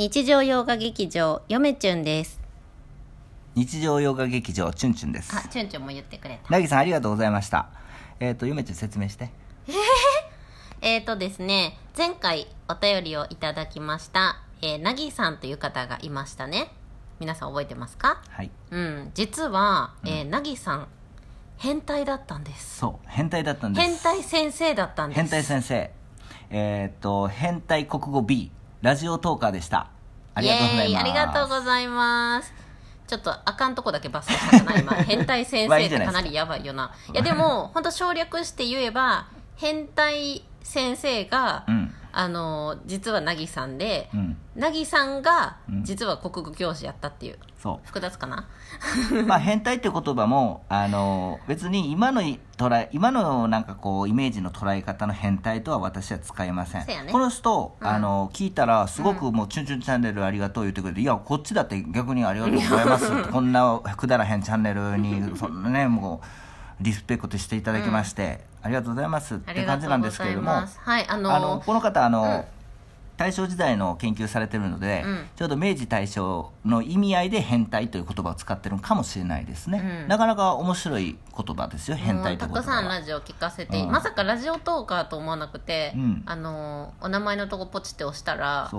日常洋画劇場よめちゅんです。日常洋画劇場チュンチュンです。あちゅんちゅんも言ってくれた。なぎさんありがとうございました。えっ、とゆめちゅん説明して。えー？とですね前回お便りをいただきました、えー、なぎさんという方がいましたね。皆さん覚えてますか？はい。うん実は、えーなぎさん変態だったんです。そう変態だったんです。変態先生だったんです。変態先生。えっ、と変態国語 B ラジオトーカーでした。ありがとうございます。ありがとうございます。ちょっとあかんとこだけバスしたかな今。変態先生ってかなりやばいよな。いやでも本当省略して言えば変態先生が、うんあの実はなぎさんで、うん。なぎさんがうん。実は国語教師やったっていう。そ複雑かな？うまあ変態って言葉もあの別に今の捉え今のなんかこうイメージの捉え方の変態とは私は使いません、ね。この人、うん。あの聞いたらすごくもう「チュンチュンチャンネルありがとう」言ってくれて「いやこっちだって逆にありがとうございます」ってこんなくだらへんチャンネルにそんなねもうリスペクトしていただきまして、ありがとうございますっあて感じなんですけれどもはいあのあのこの方あの、うん大正時代の研究されてるので、うん。ちょうど明治大正の意味合いで変態という言葉を使ってるのかもしれないですね、うん。なかなか面白い言葉ですよ変態というもうたくさんラジオ聞かせて、うん。まさかラジオトーカーと思わなくて、うん。あのお名前のとこポチって押したら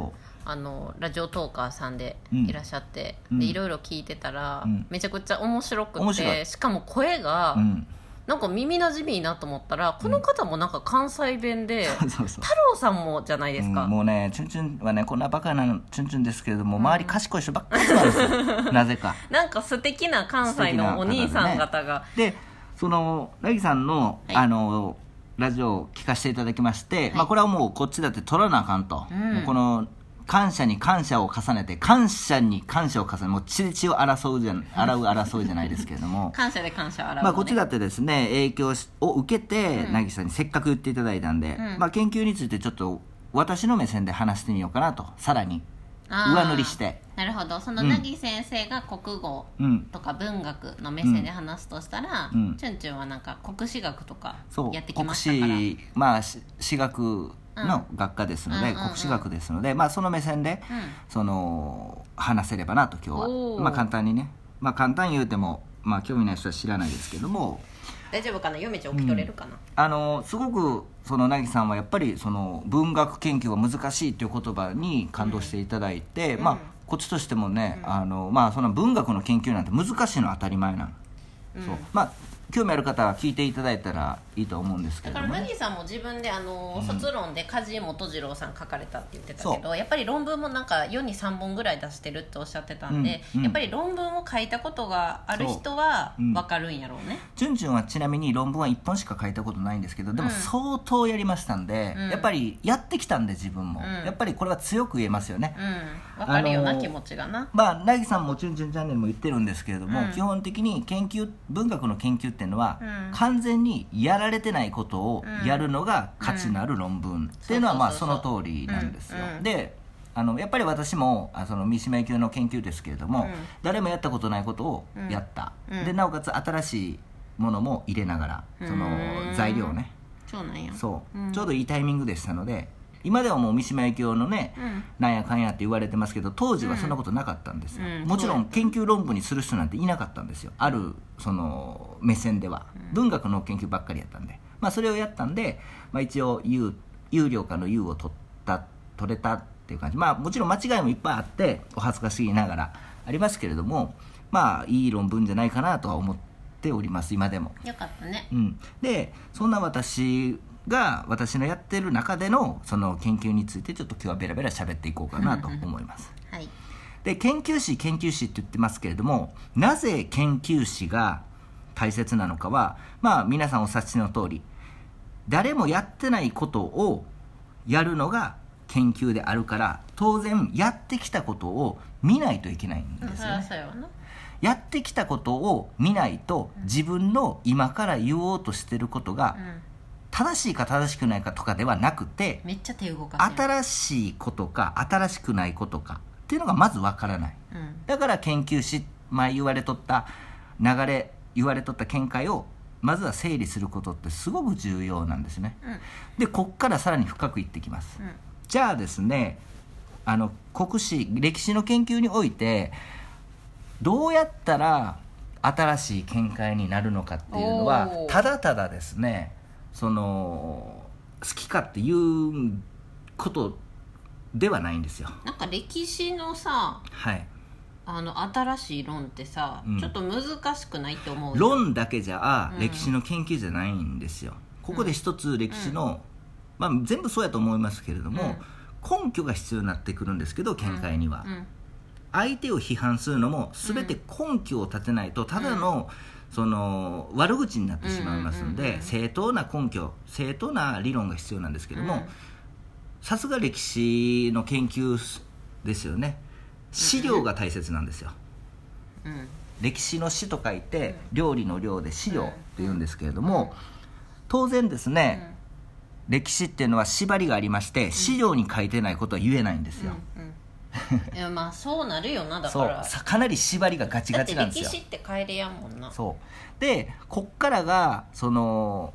あのラジオトーカーさんでうんいらっしゃって、うん。でいろいろ聞いてたら、うん。めちゃくちゃ面白くてしかも声が、うんなんか耳なじみいいなと思ったらこの方もなんか関西弁で、そうそう。そう太郎さんもじゃないですか、うんもうねチュンチュンはねこんなバカなチュンチュンですけれども、周り賢い人ばっかりなんですよ。なぜか。なんか素敵な関西のお兄さん方が、でそのなぎさんの,、はい。あのラジオを聞かせていただきまして、い。まあ、これはもうこっちだって取らなあかんと、この感謝に感謝を重ねて感謝に感謝を重ねもう血で血を争うじゃん洗う争うじゃないですけれども。感謝で感謝を洗うのね。まあ、こっちだってですね影響しを受けてうん。なぎさんにせっかく言っていただいたんで、うん。まあ、研究についてちょっと私の目線で話してみようかなと。さらに上塗りして。なるほど。そのうん。なぎ先生が国語うんとか文学の目線で話すとしたら、うん。チュンチュンはなんか国史学とかやってき国ましたから。史まあし史学の学科ですので、うんうんうん。うん国史学ですので、まあ、その目線で、その話せればなと今日は。まあ簡単にね。まあ簡単言うてもまあ興味ない人は知らないですけども。大丈夫かな？嫁ちゃん起き取れるかな、あのすごくその凪さんはやっぱりその文学研究は難しいという言葉に感動していただいて、うん。まあこっちとしてもね、あのまあその文学の研究なんて難しいのは当たり前なの、うん。そう。まあ興味ある方は聞いていただいたらいいと思うんですけども、ね、からなぎさんも自分であの、うん卒論で梶本次郎さん書かれたって言ってたけそどやっぱり論文もなんか世に3本ぐらい出してるっておっしゃってたんで、うんうん。やっぱり論文を書いたことがある人は分かるんやろうね、チュンチュンはちなみに論文は1本しか書いたことないんですけどでもうん相当やりましたんで、うん。やっぱりやってきたんで自分も、うん。やっぱりこれは強く言えますよね、うん。分かるよな、あのー気持ちがな。まあ凪さんも「チュンチュンチャンネル」も言ってるんですけれども、うん。基本的に研究文学の研究っていうのは、うん。完全にやられてないことをうん。やるのが価値のある論文。っていうのは、まあその通りなんですよ、うん。うん。であのやっぱり私もあその三島由紀夫の研究ですけれども、うん。誰もやったことないことをやった、うん。でなおかつ新しいものも入れながらそのうん。材料をね。そうなんや。そう、うん。ちょうどいいタイミングでしたので今ではもう三島由紀夫のね、うん。なんやかんやって言われてますけど当時はそんなことなかったんですよ、うんもちろん研究論文にする人なんていなかったんですよ。あるその目線では、文学の研究ばっかりやったんで、まあ、それをやったんで、まあ、一応有有料化の有を取った取れたっていう感じ。まあもちろん間違いもいっぱいあってお恥ずかしいながらありますけれどもまあいい論文じゃないかなとは思っております。今でも。よかったね。うん、でそんな私が私のやってる中でのその研究についてちょっと今日はベラベラ喋っていこうかなと思います。はい。で研究士研究士って言ってますけれどもなぜ研究士が大切なのかはまあ皆さんお察しの通り誰もやってないことをやるのが研究であるから当然やってきたことを見ないといけないんですよねやってきたことを見ないと自分の今から言おうとしてることがうん正しいか正しくないかとかではなくてめっちゃ手動かしてる。新しいことか新しくないことかっていうのがまずわからない。うん。だから研究し前言われとった流れ言われとった見解をまずは整理することってすごく重要なんですね。うん。でこっからさらに深くいってきます。うん。じゃあですねあの国史歴史の研究においてどうやったら新しい見解になるのかっていうのはただただですねその好きかっていうことではないんですよ。なんか歴史のさはい。あの新しい論ってさ、うん。ちょっと難しくないって思う論だけじゃ、うん。歴史の研究じゃないんですよ。ここで一つ歴史の、まあ、全部そうやと思いますけれども、根拠が必要になってくるんですけど見解には、うん。相手を批判するのも全て根拠を立てないとただの,、その悪口になってしまいますので、うんうんうんうん。正当な根拠正当な理論が必要なんですけども、うん。さすが歴史の研究ですよね。資料が大切なんですよ、うん。歴史の史と書いて料理の料で資料って言うんですけれども当然ですね、歴史っていうのは縛りがありまして資料に書いてないことは言えないんですよ、うんうん いやまあそうなるよなだそう。からさかなり縛りがガチだってガチなんですよ。歴史って変えれやんもんな。そう。でこっからがその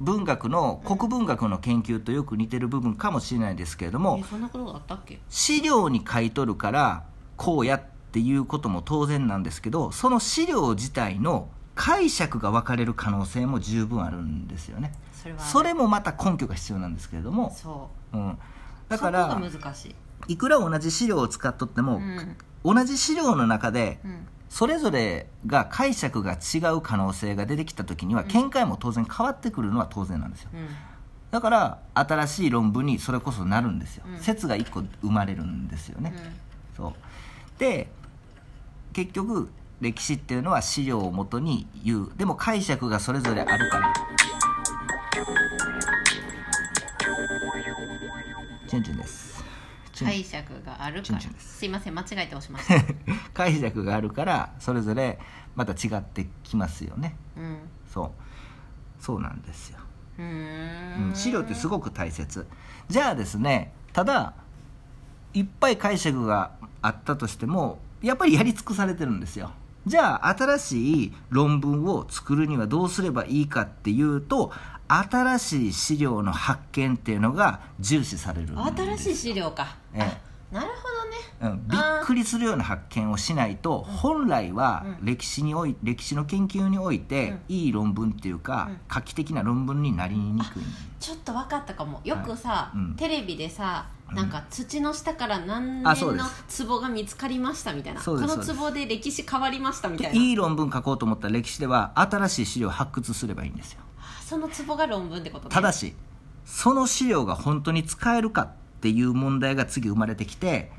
文学の国文学の研究とよく似てる部分かもしれないですけれどもえそんなことがあったっけ？資料に書いとるからこうやっていうことも当然なんですけどその資料自体の解釈が分かれる可能性も十分あるんですよね。それはそれもまた根拠が必要なんですけれども、そう。うん、だからそこが難しいいくら同じ資料を使っとっても、うん。同じ資料の中でうん。それぞれが解釈が違う可能性が出てきた時には見解も当然変わってくるのは当然なんですよ。うん。だから新しい論文にそれこそなるんですよ、うん。説が1個生まれるんですよね、そう。で結局歴史っていうのは資料をもとに言う。でも解釈がそれぞれあるから。チュンチュンです解釈があるから。す。すいません間違えて押しました。解釈があるからそれぞれまた違ってきますよね。うん。そう。そうなんですよ、うん資料ってすごく大切。じゃあですねただいっぱい解釈があったとしてもやっぱりやり尽くされてるんですよ。じゃあ新しい論文を作るにはどうすればいいかっていうと新しい資料の発見っていうのが重視される新しい資料か、ええ。あなるほどね。うん。びっくりするような発見をしないと本来はうん。歴史におい歴史の研究においていい論文っていうかうん。画期的な論文になりにくい。ちょっと分かったかも。よくさ、はいうん。テレビでさうんなんか土の下から何年の壺が見つかりましたみたいな。この壺で歴史変わりましたみたいな。いい論文書こうと思ったら歴史では新しい資料を発掘すればいいんですよその壺が論文ってことね。ただしその資料が本当に使えるかっていう問題が次生まれてきて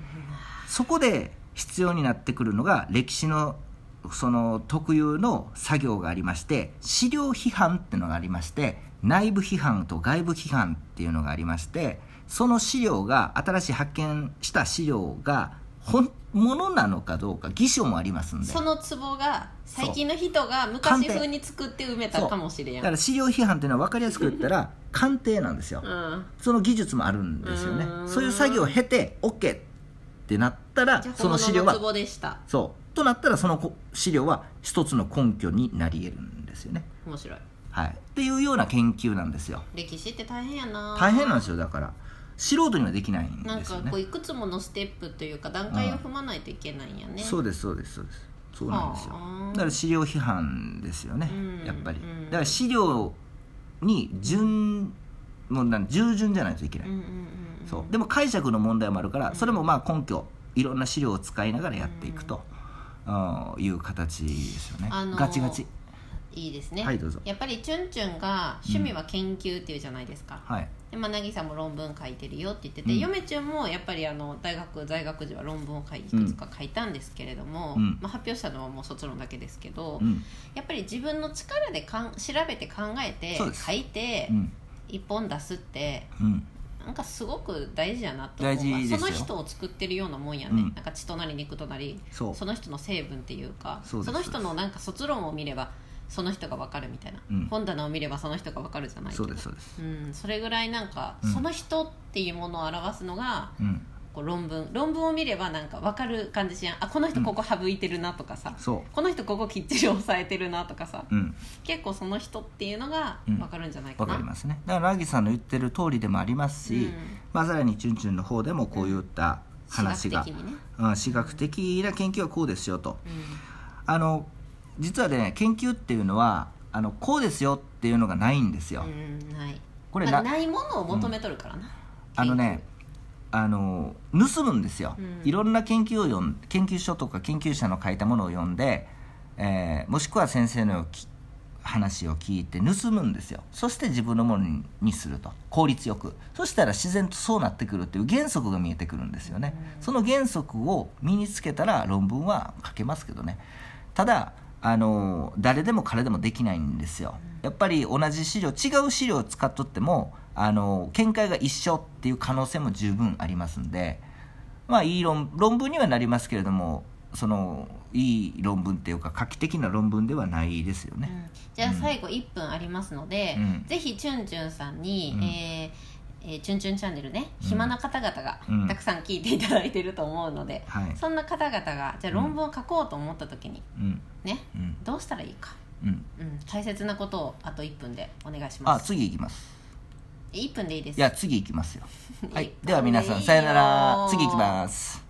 そこで必要になってくるのが歴史のその特有の作業がありまして資料批判っていうのがありまして内部批判と外部批判っていうのがありましてその資料が新しい発見した資料が本物なのかどうか偽証もありますんで。その壺が最近の人が昔風に作って埋めたかもしれん。だから資料批判っていうのは分かりやすく言ったら鑑定なんですよ、うん。その技術もあるんですよね。そういう作業を経て OK ってなったらその資料は本物の壺でした。そう。となったらそのこ資料は一つの根拠になり得るんですよね。面白い。はい。っていうような研究なんですよ。歴史って大変やな。大変なんですよだから素人にはできないんなんですよね。かこういくつものステップというか段階を踏まないといけないんやね。そうですそうです。そうですそうなんですよ。はあ。だから資料批判ですよね。うんやっぱり。うん。だから資料に順もうなん従順じゃないといけない。うんうんうんうん。そう。でも解釈の問題もあるからそれもまあ根拠いろんな資料を使いながらやっていくと、うん。いう形ですよね、あのーガチガチいいですね、はいどうぞ。やっぱりチュンチュンが趣味は研究っていうじゃないですか、はい。でまあ、渚も論文書いてるよって言ってて、うん。嫁ちゃんもやっぱりあの大学在学時は論文を書いいくつか書いたんですけれども、うん。まあ、発表したのはもう卒論だけですけど、うん。やっぱり自分の力でかん調べて考えて書いてうん。一本出すってうん。なんかすごく大事やなと思うその人を作ってるようなもんやね、うん。なんか血となり肉となりそう。の人の成分っていうかその人のなんか卒論を見ればその人が分かるみたいな、うん。本棚を見ればその人が分かるじゃないけそどうですそうです。うん、それぐらいなんか、うん。その人っていうものを表すのがうん。こう論文。論文を見ればなんか分かる感じしやん。あこの人ここ省いてるなとかさ、そこの人ここきっちり押さえてるなとかさ。ううん。結構その人っていうのがうん。分かるんじゃないかな、わかりますね。だからラギさんの言ってる通りでもありますし、うん。まあ、さらにチュンチュンの方でもこういった、話が。私学的にね。うん、私学的な研究はこうですよと。うん。あの実はね研究っていうのはあのこうですよっていうのがないんですよ、うんない。これなまあないものを求めとるからな、あのねあの盗むんですよ、うん。いろんな研究を読ん研究書とか研究者の書いたものを読んで、えーもしくは先生のき話を聞いて盗むんですよ。そして自分のものににすると。効率よく。そしたら自然とそうなってくるっていう原則が見えてくるんですよね、その原則を身につけたら論文は書けますけどね。ただあの誰でも彼でもできないんですよ。やっぱり同じ資料違う資料を使っとってもあの見解が一緒っていう可能性も十分ありますんで。まあいい論論文にはなりますけれどもそのいい論文っていうか画期的な論文ではないですよね、うん。じゃあ最後1分ありますので、うん。ぜひチュンチュンさんに、うん。えーえーチュンチュンチャンネルね。暇な方々がうん。たくさん聞いていただいてると思うので、はい。そんな方々がじゃあ論文を書こうと思った時にうん。ねうん。どうしたらいいか、うん。うん、大切なことをあと1分でお願いします。あ次行きます。1分でいいですいや次行きますよ。はい。では皆さんさよなら。次行きます